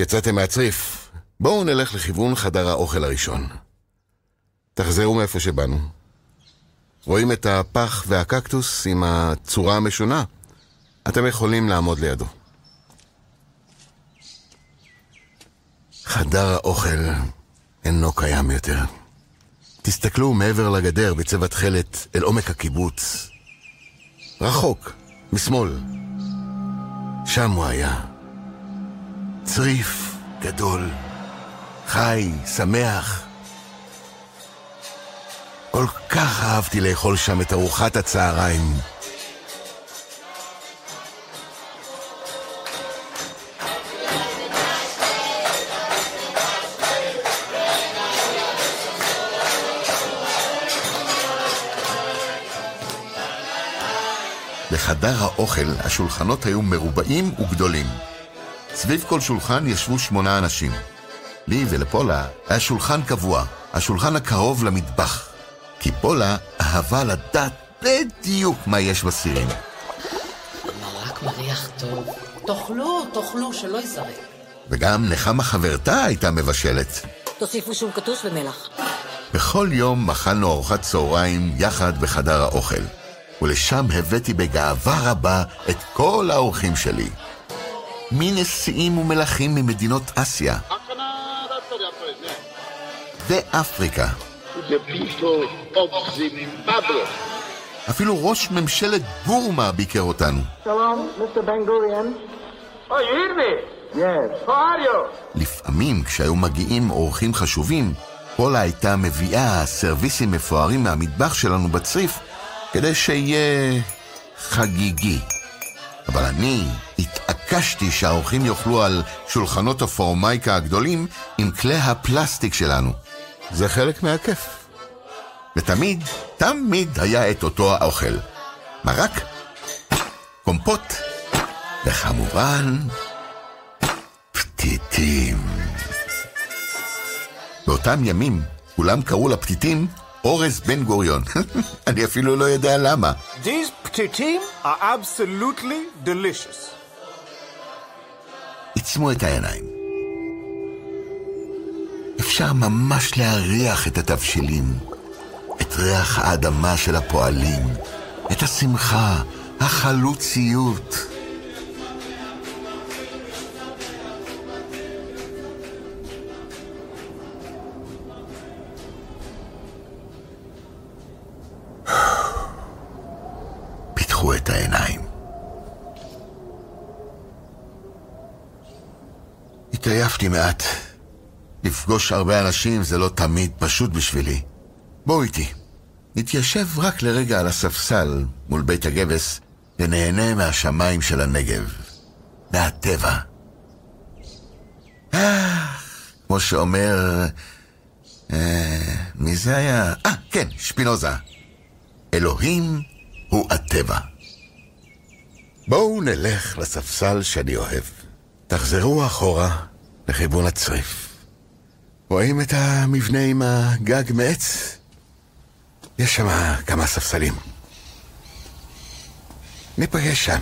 יצאתם מהצריף. בואו נלך לכיוון חדר האוכל הראשון. תחזרו מאיפה שבאנו. רואים את הפח והקקטוס עם הצורה המשונה? אתם יכולים לעמוד לידו. חדר האוכל אינו קיים יותר. תסתכלו מעבר לגדר בצבע תכלת אל עומק הקיבוץ. רחוק, משמאל. שם הוא היה. צריף גדול, חי, שמח. כל כך אהבתי לאכול שם את ארוחת הצהריים. בחדר האוכל השולחנות היו מרובעים וגדולים. סביב כל שולחן ישבו שמונה אנשים. לי ולפולה היה שולחן קבוע, השולחן הקרוב למטבח. כי פולה אהבה לדעת בדיוק מה יש בסירים. מרק מריח טוב. תאכלו, תאכלו, שלא ייזרק. וגם נחמה חברתה הייתה מבשלת. תוסיפו שום קטוש ומלח. בכל יום אכלנו ארוחת צהריים יחד בחדר האוכל, ולשם הבאתי בגאווה רבה את כל האורחים שלי. מנשיאים ומלכים ממדינות אסיה ואפריקה. אפילו ראש ממשלת בורמה ביקר אותנו. שלום, לפעמים כשהיו מגיעים אורחים חשובים, פולה הייתה מביאה סרוויסים מפוארים מהמטבח שלנו בצריף כדי שיהיה חגיגי. אבל אני התעקשתי שהאורחים יאכלו על שולחנות הפורמייקה הגדולים עם כלי הפלסטיק שלנו. זה חלק מהכיף. ותמיד, תמיד היה את אותו האוכל. מרק, קומפוט, וכמובן, פתיתים. באותם ימים, כולם קראו לפתיתים אורז בן גוריון. אני אפילו לא יודע למה. These ptitim are absolutely delicious. עיצמו את העיניים. אפשר ממש להריח את התבשילים, את ריח האדמה של הפועלים, את השמחה, החלוציות. את העיניים. התעייפתי מעט. לפגוש הרבה אנשים זה לא תמיד פשוט בשבילי. בואו איתי. נתיישב רק לרגע על הספסל מול בית הגבס ונהנה מהשמיים של הנגב. מהטבע. אה, כמו שאומר... אה, מי זה היה? אה, כן, שפינוזה. אלוהים הוא הטבע. בואו נלך לספסל שאני אוהב. תחזרו אחורה לכיוון הצריף. רואים את המבנה עם הגג מעץ? יש שם כמה ספסלים. ניפגש שם.